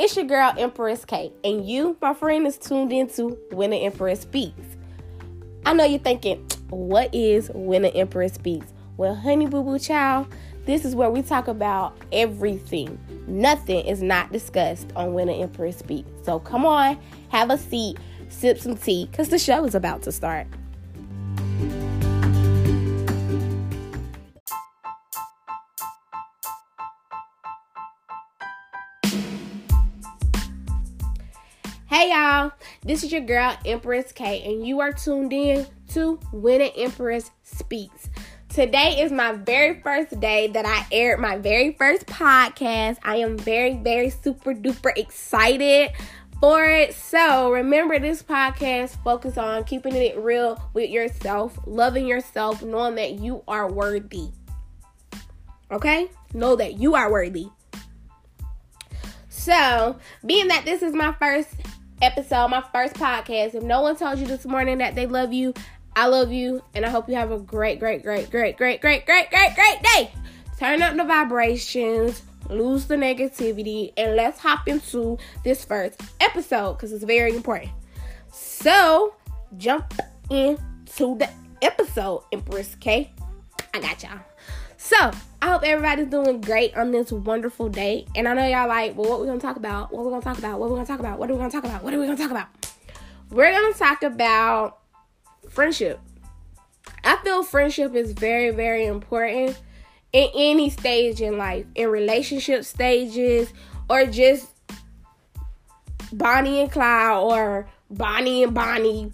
It's your girl, Empress K, and you, my friend, is tuned into When the Empress Speaks. I know you're thinking, what is When the Empress Speaks? Well, honey boo boo child, this is where we talk about everything. Nothing is not discussed on When the Empress Speaks. So come on, have a seat, sip some tea, because the show is about to start. This is your girl Empress K, and you are tuned in to When an Empress Speaks. Today is my very first day that I aired my very first podcast. I am very, very super duper excited for it. So remember this podcast focus on keeping it real with yourself, loving yourself, knowing that you are worthy. Okay? Know that you are worthy. So, being that this is my first episode, my first podcast. If no one told you this morning that they love you, I love you, and I hope you have a great, great, great, great, great, great, great, great, great day. Turn up the vibrations, lose the negativity, and let's hop into this first episode because it's very important. So, jump into the episode, Empress K. I got y'all. So, I hope everybody's doing great on this wonderful day. And I know y'all like, well, what we gonna talk about? What we gonna talk about? What we gonna talk about? What are we gonna talk about? What are we gonna talk about? We're gonna talk about friendship. I feel friendship is very, very important in any stage in life, in relationship stages, or just Bonnie and Clyde, or Bonnie and Bonnie,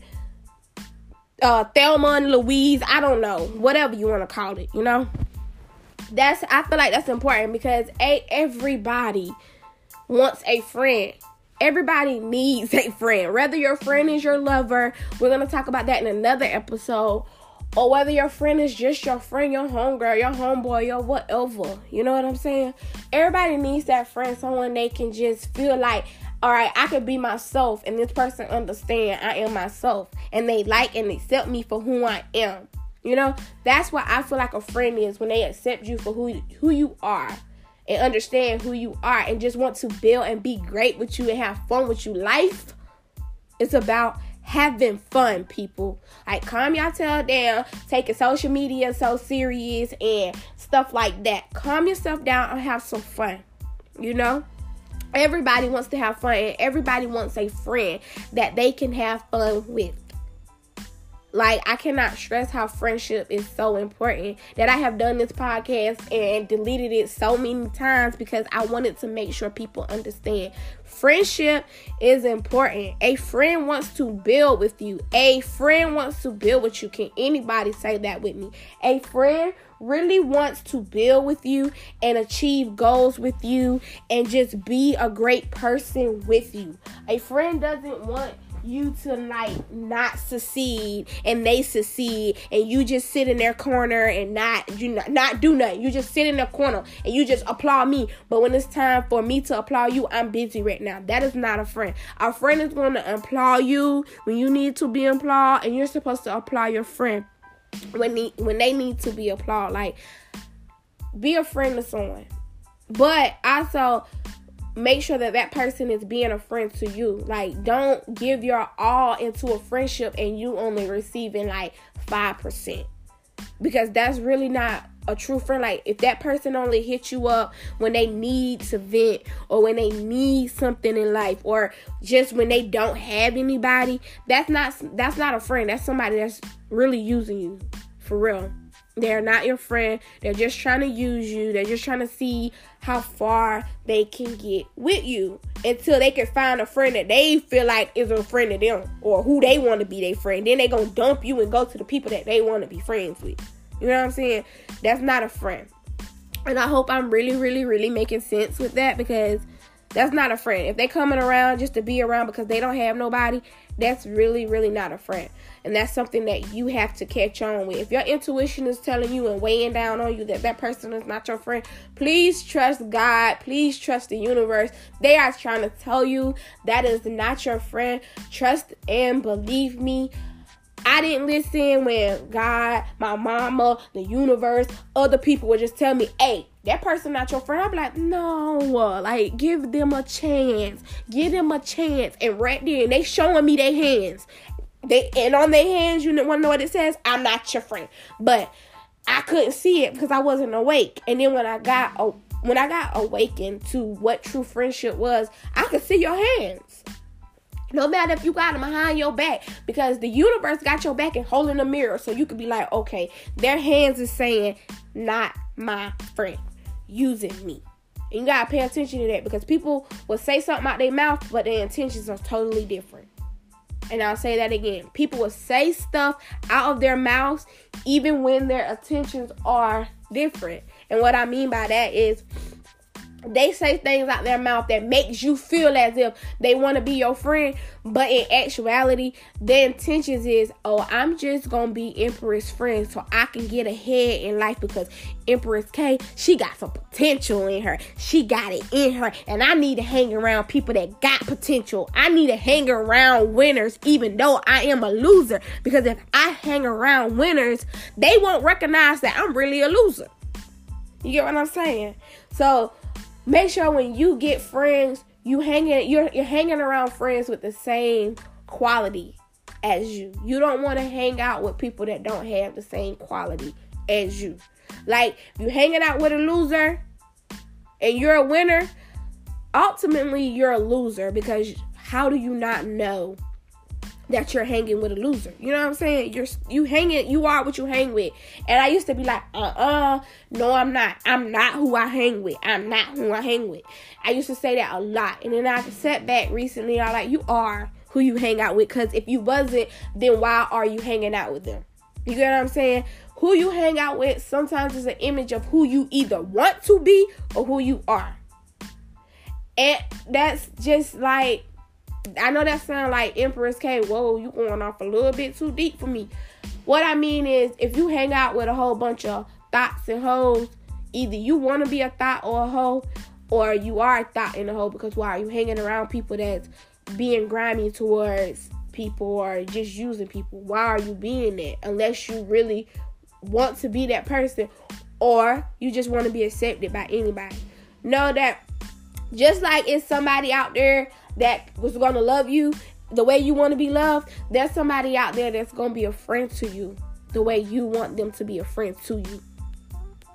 uh, Thelma and Louise. I don't know, whatever you want to call it, you know that's I feel like that's important because a everybody wants a friend. Everybody needs a friend. Whether your friend is your lover, we're gonna talk about that in another episode. Or whether your friend is just your friend, your homegirl, your homeboy, your whatever. You know what I'm saying? Everybody needs that friend, someone they can just feel like, all right, I can be myself, and this person understand I am myself, and they like and accept me for who I am. You know, that's what I feel like a friend is when they accept you for who who you are and understand who you are and just want to build and be great with you and have fun with you. Life is about having fun, people. Like calm your tail down, taking social media so serious and stuff like that. Calm yourself down and have some fun. You know? Everybody wants to have fun and everybody wants a friend that they can have fun with. Like, I cannot stress how friendship is so important that I have done this podcast and deleted it so many times because I wanted to make sure people understand friendship is important. A friend wants to build with you, a friend wants to build with you. Can anybody say that with me? A friend really wants to build with you and achieve goals with you and just be a great person with you. A friend doesn't want you to like not succeed and they succeed and you just sit in their corner and not you not, not do nothing. You just sit in the corner and you just applaud me. But when it's time for me to applaud you, I'm busy right now. That is not a friend. A friend is going to applaud you when you need to be applauded, and you're supposed to applaud your friend when they, when they need to be applauded. Like be a friend to someone. But also make sure that that person is being a friend to you. Like, don't give your all into a friendship and you only receiving like 5%. Because that's really not a true friend. Like, if that person only hits you up when they need to vent or when they need something in life or just when they don't have anybody, that's not that's not a friend. That's somebody that's really using you for real. They're not your friend. They're just trying to use you. They're just trying to see how far they can get with you until they can find a friend that they feel like is a friend of them or who they want to be their friend. Then they gonna dump you and go to the people that they want to be friends with. You know what I'm saying? That's not a friend. And I hope I'm really, really, really making sense with that because that's not a friend. If they coming around just to be around because they don't have nobody, that's really, really not a friend. And that's something that you have to catch on with. If your intuition is telling you and weighing down on you that that person is not your friend, please trust God. Please trust the universe. They are trying to tell you that is not your friend. Trust and believe me. I didn't listen when God, my mama, the universe, other people would just tell me, hey, that person not your friend. I'm like, no, like give them a chance. Give them a chance. And right there, and they showing me their hands. They and on their hands, you wanna know what it says? I'm not your friend. But I couldn't see it because I wasn't awake. And then when I got oh, when I got awakened to what true friendship was, I could see your hands. No matter if you got them behind your back, because the universe got your back and holding a mirror, so you could be like, okay, their hands is saying, not my friend, using me. And you gotta pay attention to that because people will say something out their mouth, but their intentions are totally different. And I'll say that again. People will say stuff out of their mouths even when their intentions are different. And what I mean by that is they say things out their mouth that makes you feel as if they want to be your friend but in actuality their intentions is oh i'm just gonna be empress friend so i can get ahead in life because empress k she got some potential in her. She got it in her and i need to hang around people that got potential. I need to hang around winners even though i am a loser because if i hang around winners they won't recognize that i'm really a loser. You get what i'm saying? So make sure when you get friends, you hanging you're you're hanging around friends with the same quality as you. You don't want to hang out with people that don't have the same quality as you. Like you hanging out with a loser and you're a winner, ultimately you're a loser because how do you not know that you're hanging with a loser. You know what I'm saying? You're you hanging you are what you hang with. And I used to be like, uh-uh, no, I'm not. I'm not who I hang with. I'm not who I hang with. I used to say that a lot. And then I've sat back recently, I like, you are who you hang out with. Cause if you wasn't, then why are you hanging out with them? You get what I'm saying? Who you hang out with sometimes is an image of who you either want to be or who you are. And that's just like I know that sound like Empress K. Whoa, you going off a little bit too deep for me. What I mean is, if you hang out with a whole bunch of thoughts and hoes, either you want to be a thought or a hoe, or you are a thought and a hoe because why are you hanging around people that's being grimy towards people or just using people? Why are you being that? Unless you really want to be that person or you just want to be accepted by anybody. Know that just like it's somebody out there that was going to love you the way you want to be loved, there's somebody out there that's going to be a friend to you the way you want them to be a friend to you.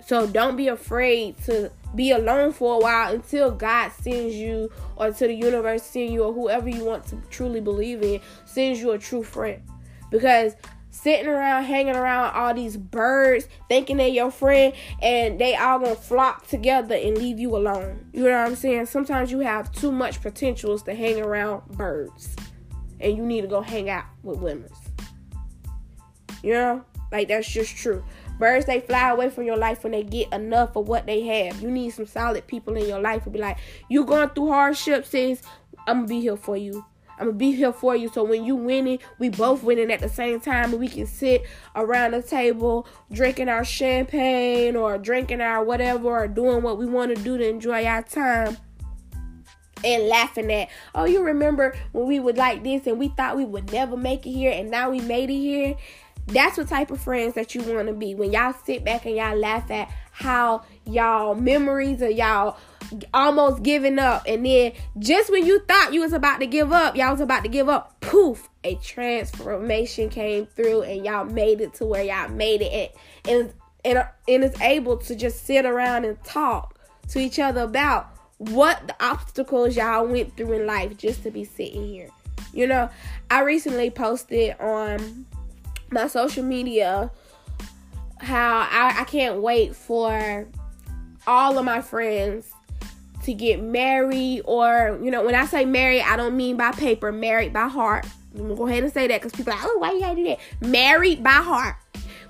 So don't be afraid to be alone for a while until God sends you or until the universe sends you or whoever you want to truly believe in sends you a true friend. Because sitting around hanging around all these birds thinking they're your friend and they all gonna flock together and leave you alone. You know what i'm saying? Sometimes you have too much potentials to hang around birds and you need to go hang out with women. You know? Like that's just true. Birds they fly away from your life when they get enough of what they have. You need some solid people in your life to be like you going through hardships sis? I'm gonna be here for you I'm gonna be here for you. So when you winning, we both winning at the same time, and we can sit around the table drinking our champagne or drinking our whatever or doing what we want to do to enjoy our time and laughing at, oh, you remember when we would like this and we thought we would never make it here and now we made it here. That's what type of friends that you want to be. When y'all sit back and y'all laugh at how y'all memories of y'all almost giving up. And then just when you thought you was about to give up, y'all was about to give up, poof, a transformation came through and y'all made it to where y'all made it and and and, and is able to just sit around and talk to each other about what the obstacles y'all went through in life just to be sitting here. You know, I recently posted on my social media how I, I can't wait for all of my friends to get married or you know when i say married i don't mean by paper married by heart. I'm gonna go ahead and say that because people are like oh why you gotta do that? Married by heart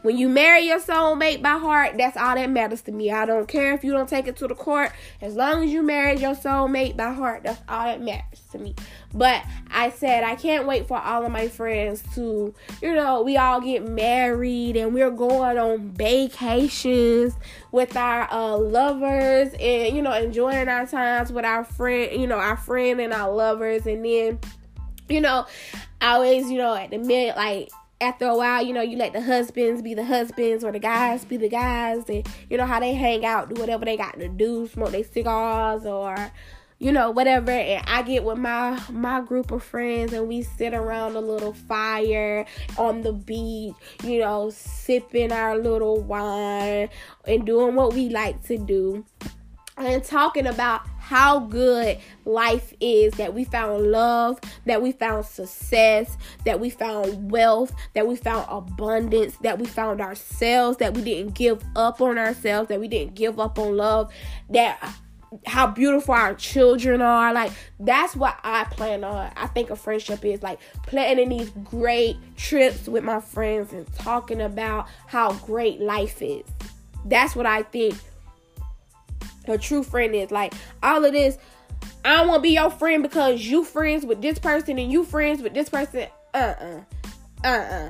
when you marry your soulmate by heart, that's all that matters to me. I don't care if you don't take it to the court. As long as you marry your soulmate by heart, that's all that matters to me. But I said I can't wait for all of my friends to, you know, we all get married and we're going on vacations with our uh, lovers and you know enjoying our times with our friend, you know, our friend and our lovers, and then, you know, I always, you know, at the mid like after a while, you know, you let the husbands be the husbands or the guys be the guys, and you know how they hang out, do whatever they got to do, smoke their cigars or you know whatever. And i get with my my group of friends and we sit around a little fire on the beach you know sipping our little wine and doing what we like to do and talking about how good life is that we found love, that we found success, that we found wealth, that we found abundance, that we found ourselves, that we didn't give up on ourselves, that we didn't give up on love, that how beautiful our children are. Like that's what I plan on. I think a friendship is like planning these great trips with my friends and talking about how great life is. That's what I think a true friend is. Like all of this, I don't want to be your friend because you friends with this person and you friends with this person. Uh uh-uh. uh. Uh-uh.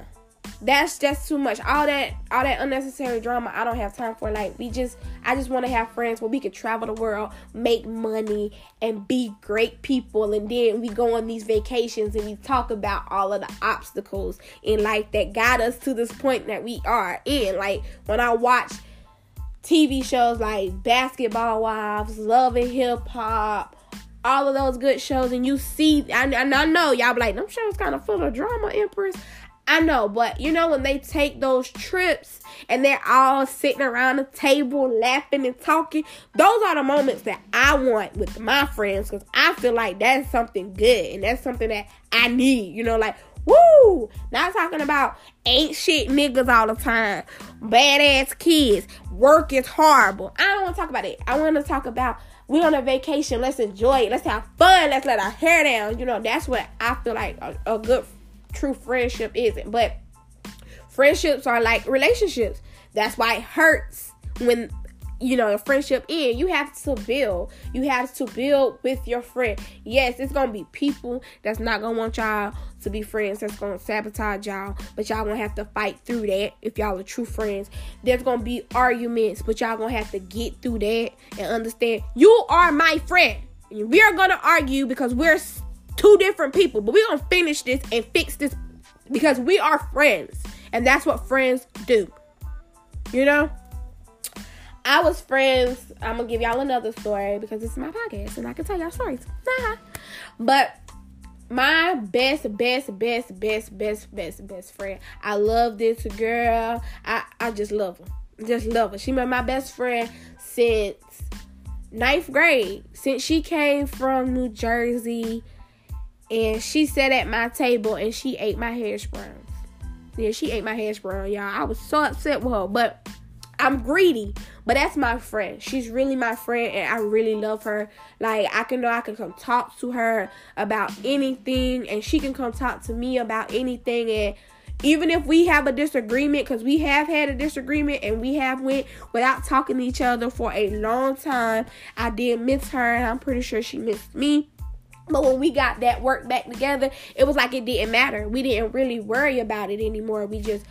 That's just too much. All that all that unnecessary drama I don't have time for. Like we just I just want to have friends where we can travel the world, make money, and be great people. And then we go on these vacations and we talk about all of the obstacles in life that got us to this point that we are in. Like when I watch TV shows like Basketball Wives, Love and Hip Hop, all of those good shows, and you see, I, I know y'all be like, them shows kind of full of drama, Empress. I know, but you know, when they take those trips and they're all sitting around the table laughing and talking, those are the moments that I want with my friends because I feel like that's something good and that's something that I need. You know, like Woo! Not talking about ain't shit niggas all the time. Badass kids. Work is horrible. I don't want to talk about it. I want to talk about we on a vacation. Let's enjoy it. Let's have fun. Let's let our hair down. You know, that's what I feel like a, a good, true friendship isn't. But friendships are like relationships. That's why it hurts when you know, a friendship in, you have to build. You have to build with your friend. Yes, it's gonna be people that's not gonna want y'all to be friends, that's gonna sabotage y'all, but y'all gonna have to fight through that if y'all are true friends. There's gonna be arguments, but y'all gonna have to get through that and understand you are my friend. We are gonna argue because we're two different people, but we're gonna finish this and fix this because we are friends, and that's what friends do. You know? I was friends. I'm gonna give y'all another story because it's my podcast and I can tell y'all stories. but my best, best, best, best, best, best, best friend. I love this girl. I I just love her. Just love her. She been my best friend since ninth grade. Since she came from New Jersey, and she sat at my table and she ate my hash browns. Yeah, she ate my hash brown, y'all. I was so upset with her, but I'm greedy, but that's my friend. She's really my friend, and I really love her. Like I can know I can come talk to her about anything, and she can come talk to me about anything. And even if we have a disagreement, because we have had a disagreement and we have went without talking to each other for a long time, I did miss her, and I'm pretty sure she missed me. But when we got that work back together, it was like it didn't matter. We didn't really worry about it anymore. We just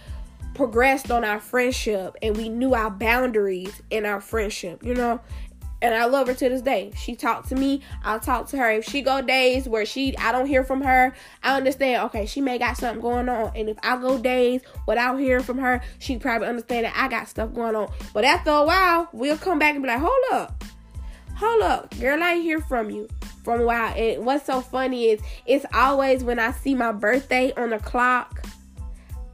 progressed on our friendship and we knew our boundaries in our friendship, you know. And I love her to this day. She talked to me, I'll talk to her. If she go days where she I don't hear from her, I understand, okay, she may got something going on. And if I go days without hearing from her, she probably understand that I got stuff going on. But after a while, we'll come back and be like, hold up. Hold up, girl, I hear from you from a while. And what's so funny is it's always when I see my birthday on the clock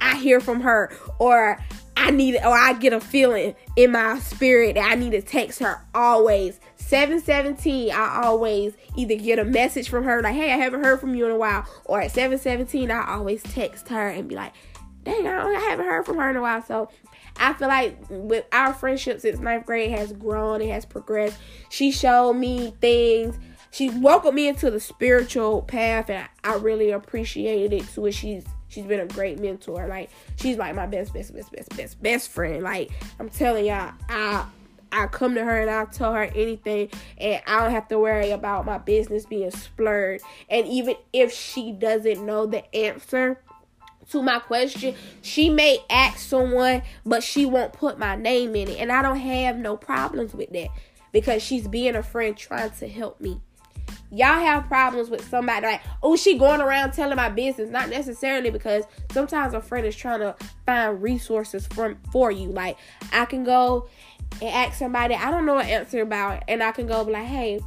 I hear from her or I need or I get a feeling in my spirit that I need to text her always. 717, I always either get a message from her like, hey, I haven't heard from you in a while. Or at 717, I always text her and be like, dang, I haven't heard from her in a while. So I feel like with our friendship since ninth grade has grown, it has progressed. She showed me things. She welcomed me into the spiritual path, and I really appreciated it. So she's She's been a great mentor. Like she's like my best, best, best, best, best, best friend. Like I'm telling y'all, I I come to her and I tell her anything, and I don't have to worry about my business being splurred. And even if she doesn't know the answer to my question, she may ask someone, but she won't put my name in it. And I don't have no problems with that because she's being a friend trying to help me. Y'all have problems with somebody like, oh, she going around telling my business. Not necessarily because sometimes a friend is trying to find resources from for you. Like I can go and ask somebody I don't know an answer about, and I can go be like, hey,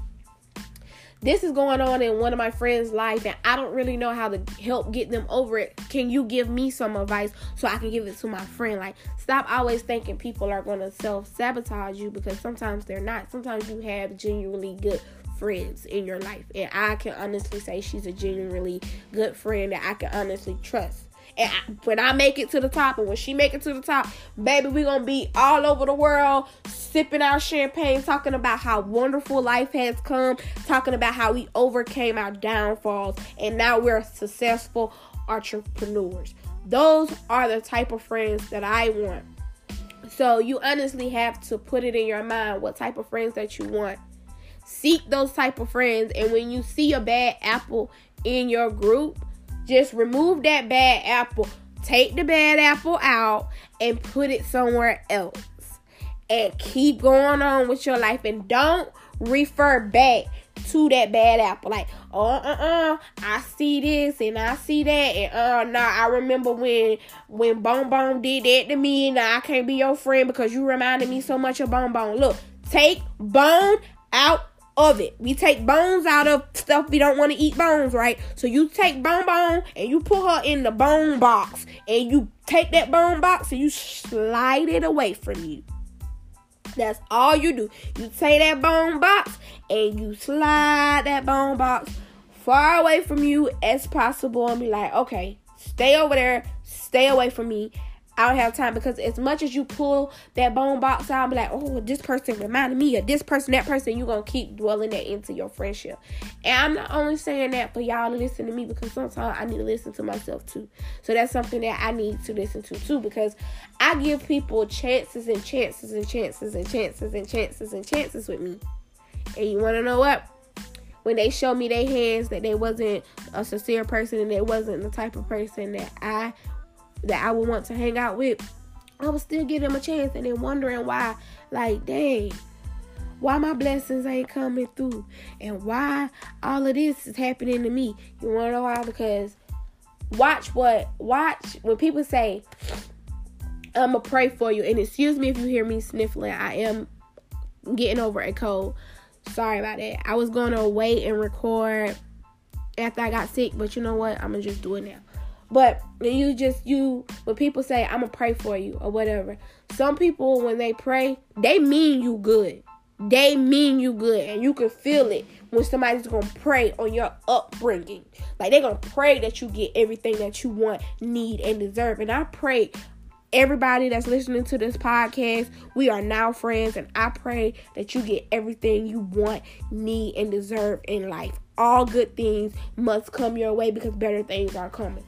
this is going on in one of my friends' life, and I don't really know how to help get them over it. Can you give me some advice so I can give it to my friend? Like, stop always thinking people are going to self sabotage you because sometimes they're not. Sometimes you have genuinely good friends in your life, and I can honestly say she's a genuinely good friend that I can honestly trust. And I, when I make it to the top, and when she make it to the top, baby, we gonna be all over the world sipping our champagne, talking about how wonderful life has come, talking about how we overcame our downfalls, and now we're successful entrepreneurs. Those are the type of friends that I want. So you honestly have to put it in your mind what type of friends that you want. Seek those type of friends, and when you see a bad apple in your group, just remove that bad apple. Take the bad apple out and put it somewhere else. And keep going on with your life and don't refer back to that bad apple. Like, uh uh uh, I see this and I see that, and uh nah, I remember when when Bone Bone did that to me, and I can't be your friend because you reminded me so much of Bone Bone. Look, take Bone out of it. We take bones out of stuff we don't want to eat bones, right? So you take bone bone and you put her in the bone box and you take that bone box and you slide it away from you. That's all you do. You take that bone box and you slide that bone box far away from you as possible and be like, okay, stay over there, stay away from me. I don't have time because as much as you pull that bone box out, be like, oh, this person reminded me of this person, that person, you're gonna keep dwelling that into your friendship. And I'm not only saying that for y'all to listen to me because sometimes I need to listen to myself too. So that's something that I need to listen to too because I give people chances and chances and chances and chances and chances and chances with me. And you wanna know what? When they show me their hands that they wasn't a sincere person and they wasn't the type of person that I that I would want to hang out with, I would still give them a chance and then wondering why, like, dang, why my blessings ain't coming through and why all of this is happening to me. You wanna know why? Because watch what watch when people say I'ma pray for you and excuse me if you hear me sniffling. I am getting over a cold. Sorry about that. I was gonna wait and record after I got sick, but you know what? I'm gonna just do it now. But you just you when people say I'm gonna pray for you or whatever. Some people when they pray, they mean you good. They mean you good, and you can feel it when somebody's gonna pray on your upbringing. Like they're gonna pray that you get everything that you want, need, and deserve. And I pray everybody that's listening to this podcast, we are now friends, and I pray that you get everything you want, need, and deserve in life. All good things must come your way because better things are coming.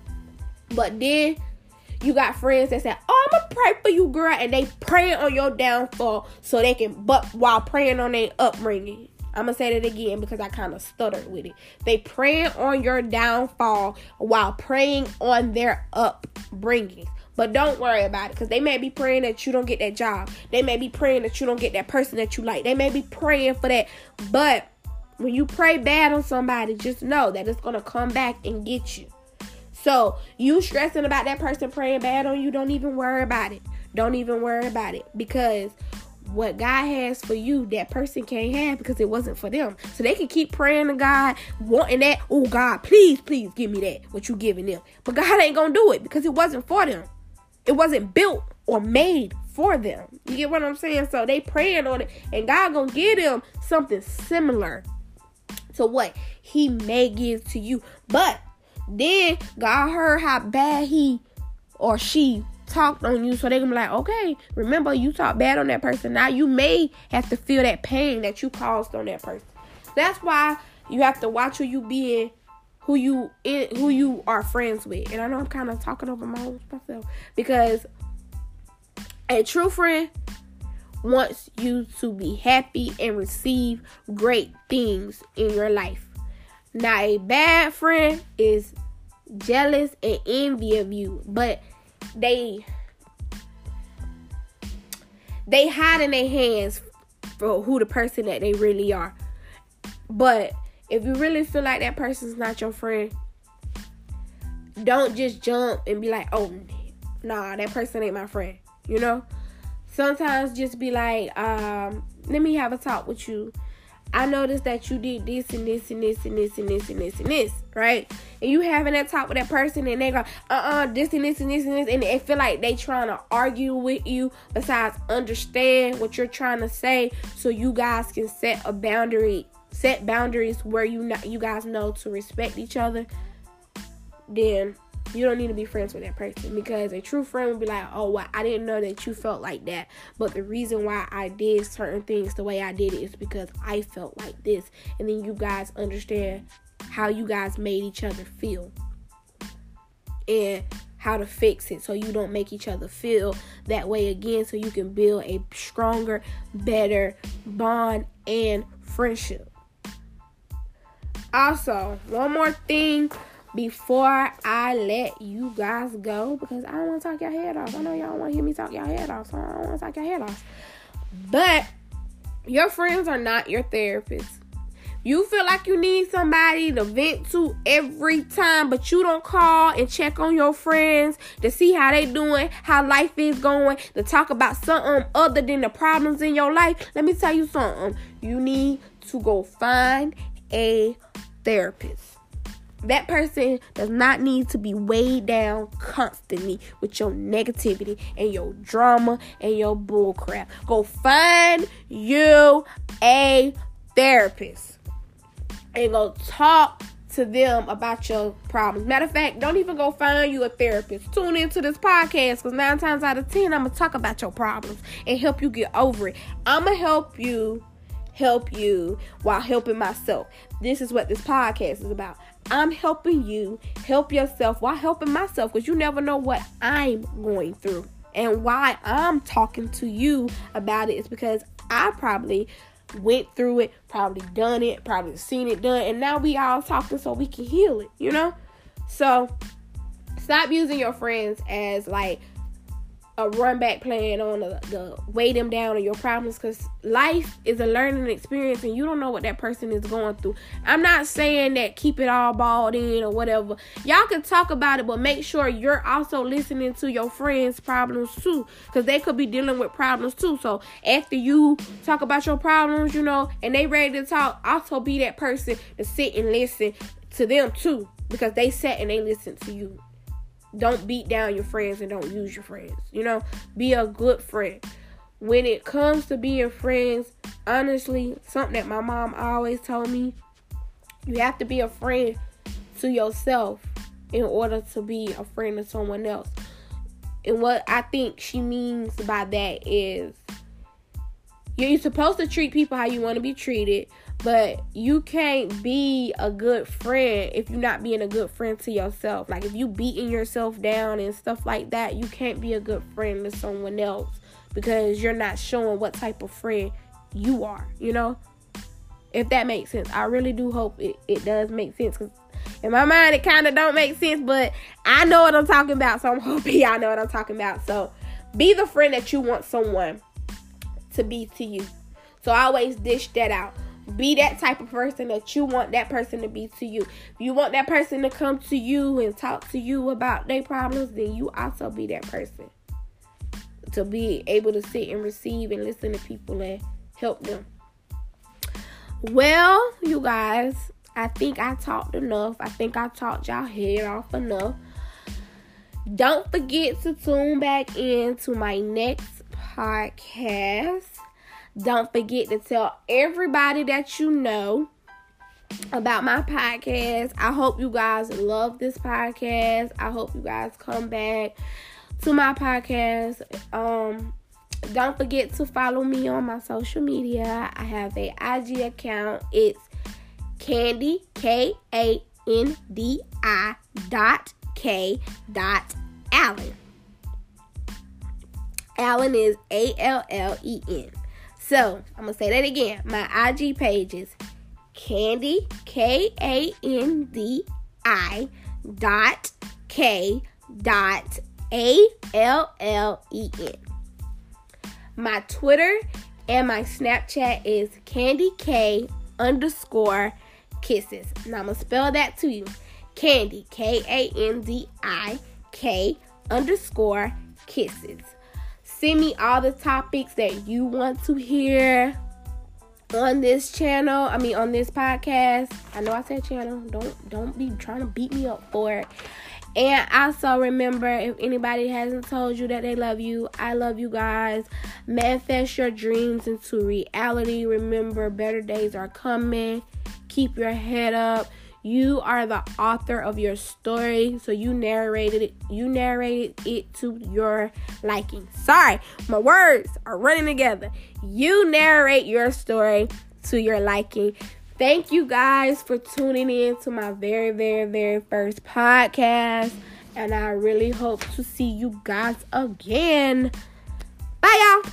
But then you got friends that say, "Oh, I'm gonna pray for you, girl," and they praying on your downfall so they can, but while praying on their upbringing. I'm gonna say that again because I kind of stuttered with it. They praying on your downfall while praying on their upbringing. But don't worry about it because they may be praying that you don't get that job. They may be praying that you don't get that person that you like. They may be praying for that. But when you pray bad on somebody, just know that it's gonna come back and get you. So you stressing about that person praying bad on you, don't even worry about it. Don't even worry about it because what God has for you, that person can't have because it wasn't for them. So they can keep praying to God, wanting that. Oh God, please, please give me that. What you giving them? But God ain't gonna do it because it wasn't for them. It wasn't built or made for them. You get what I'm saying? So they praying on it, and God gonna give them something similar to what He may give to you. But then God heard how bad he or she talked on you, so they gonna be like, okay, remember you talked bad on that person. Now you may have to feel that pain that you caused on that person. That's why you have to watch who you being, who you in, who you are friends with. And I know I'm kind of talking over my own myself because a true friend wants you to be happy and receive great things in your life. Now, a bad friend is jealous and envy of you, but they they hide in their hands for who the person that they really are. But if you really feel like that person's not your friend, don't just jump and be like, oh, nah, that person ain't my friend. You know? Sometimes just be like, um, let me have a talk with you. I noticed that you did this and this and this and this and this and this and this, right? And you having that talk with that person and they go, uh-uh, this and this and this and this, and they feel like they trying to argue with you besides understand what you're trying to say so you guys can set a boundary, set boundaries where you not you guys know to respect each other, then you don't need to be friends with that person because a true friend would be like, oh, well, I didn't know that you felt like that. But the reason why I did certain things the way I did it is because I felt like this. And then you guys understand how you guys made each other feel and how to fix it so you don't make each other feel that way again so you can build a stronger, better bond and friendship. Also, one more thing before I let you guys go because I don't want to talk your head off. I know y'all want to hear me talk your head off, so I don't want to talk your head off. But your friends are not your therapist. You feel like you need somebody to vent to every time, but you don't call and check on your friends to see how they doing, how life is going, to talk about something other than the problems in your life. Let me tell you something. You need to go find a therapist. That person does not need to be weighed down constantly with your negativity and your drama and your bullcrap. Go find you a therapist and go talk to them about your problems. Matter of fact, don't even go find you a therapist. Tune into this podcast because nine times out of ten, I'm gonna talk about your problems and help you get over it. I'm gonna help you help you while helping myself. This is what this podcast is about. I'm helping you help yourself while helping myself because you never know what I'm going through. And why I'm talking to you about it is because I probably went through it, probably done it, probably seen it done, and now we all talking so we can heal it, you know? So stop using your friends as like a run back plan on the, the weigh them down on your problems because life is a learning experience and you don't know what that person is going through. I'm not saying that keep it all balled in or whatever. Y'all can talk about it, but make sure you're also listening to your friends' problems too because they could be dealing with problems too. So after you talk about your problems, you know, and they ready to talk, also be that person to sit and listen to them too because they sat and they listened to you don't beat down your friends and don't use your friends. You know, be a good friend. When it comes to being friends, honestly, something that my mom always told me, you have to be a friend to yourself in order to be a friend to someone else. And what I think she means by that is you're supposed to treat people how you want to be treated, but you can't be a good friend if you're not being a good friend to yourself. Like if you beating yourself down and stuff like that, you can't be a good friend to someone else because you're not showing what type of friend you are, you know? If that makes sense. I really do hope it, it does make sense because in my mind it kind of don't make sense, but I know what I'm talking about, so I'm hoping y'all know what I'm talking about. So be the friend that you want someone to be to you. So I always dish that out be that type of person that you want that person to be to you. If you want that person to come to you and talk to you about their problems, then you also be that person. To be able to sit and receive and listen to people and help them. Well, you guys, I think I talked enough. I think I talked y'all head off enough. Don't forget to tune back in to my next podcast. Don't forget to tell everybody that you know about my podcast. I hope you guys love this podcast. I hope you guys come back to my podcast. Um don't forget to follow me on my social media. I have a IG account. It's Kandi K A N D I dot K dot Allen. Allen is A L L E N. So I'm gonna say that again. My IG page is Kandi K A N D I dot K dot A L L E N. My Twitter and my Snapchat is Kandi K underscore kisses. Now I'm gonna spell that to you. Kandi, K A N D I K underscore kisses. Send me all the topics that you want to hear on this channel. I mean on this podcast. I know I said channel. Don't don't be trying to beat me up for it. And also remember if anybody hasn't told you that they love you, I love you guys. Manifest your dreams into reality. Remember better days are coming. Keep your head up. You are the author of your story, so you narrated it. You narrated it to your liking. Sorry, my words are running together. You narrate your story to your liking. Thank you guys for tuning in to my very, very, very first podcast. And I really hope to see you guys again. Bye, y'all.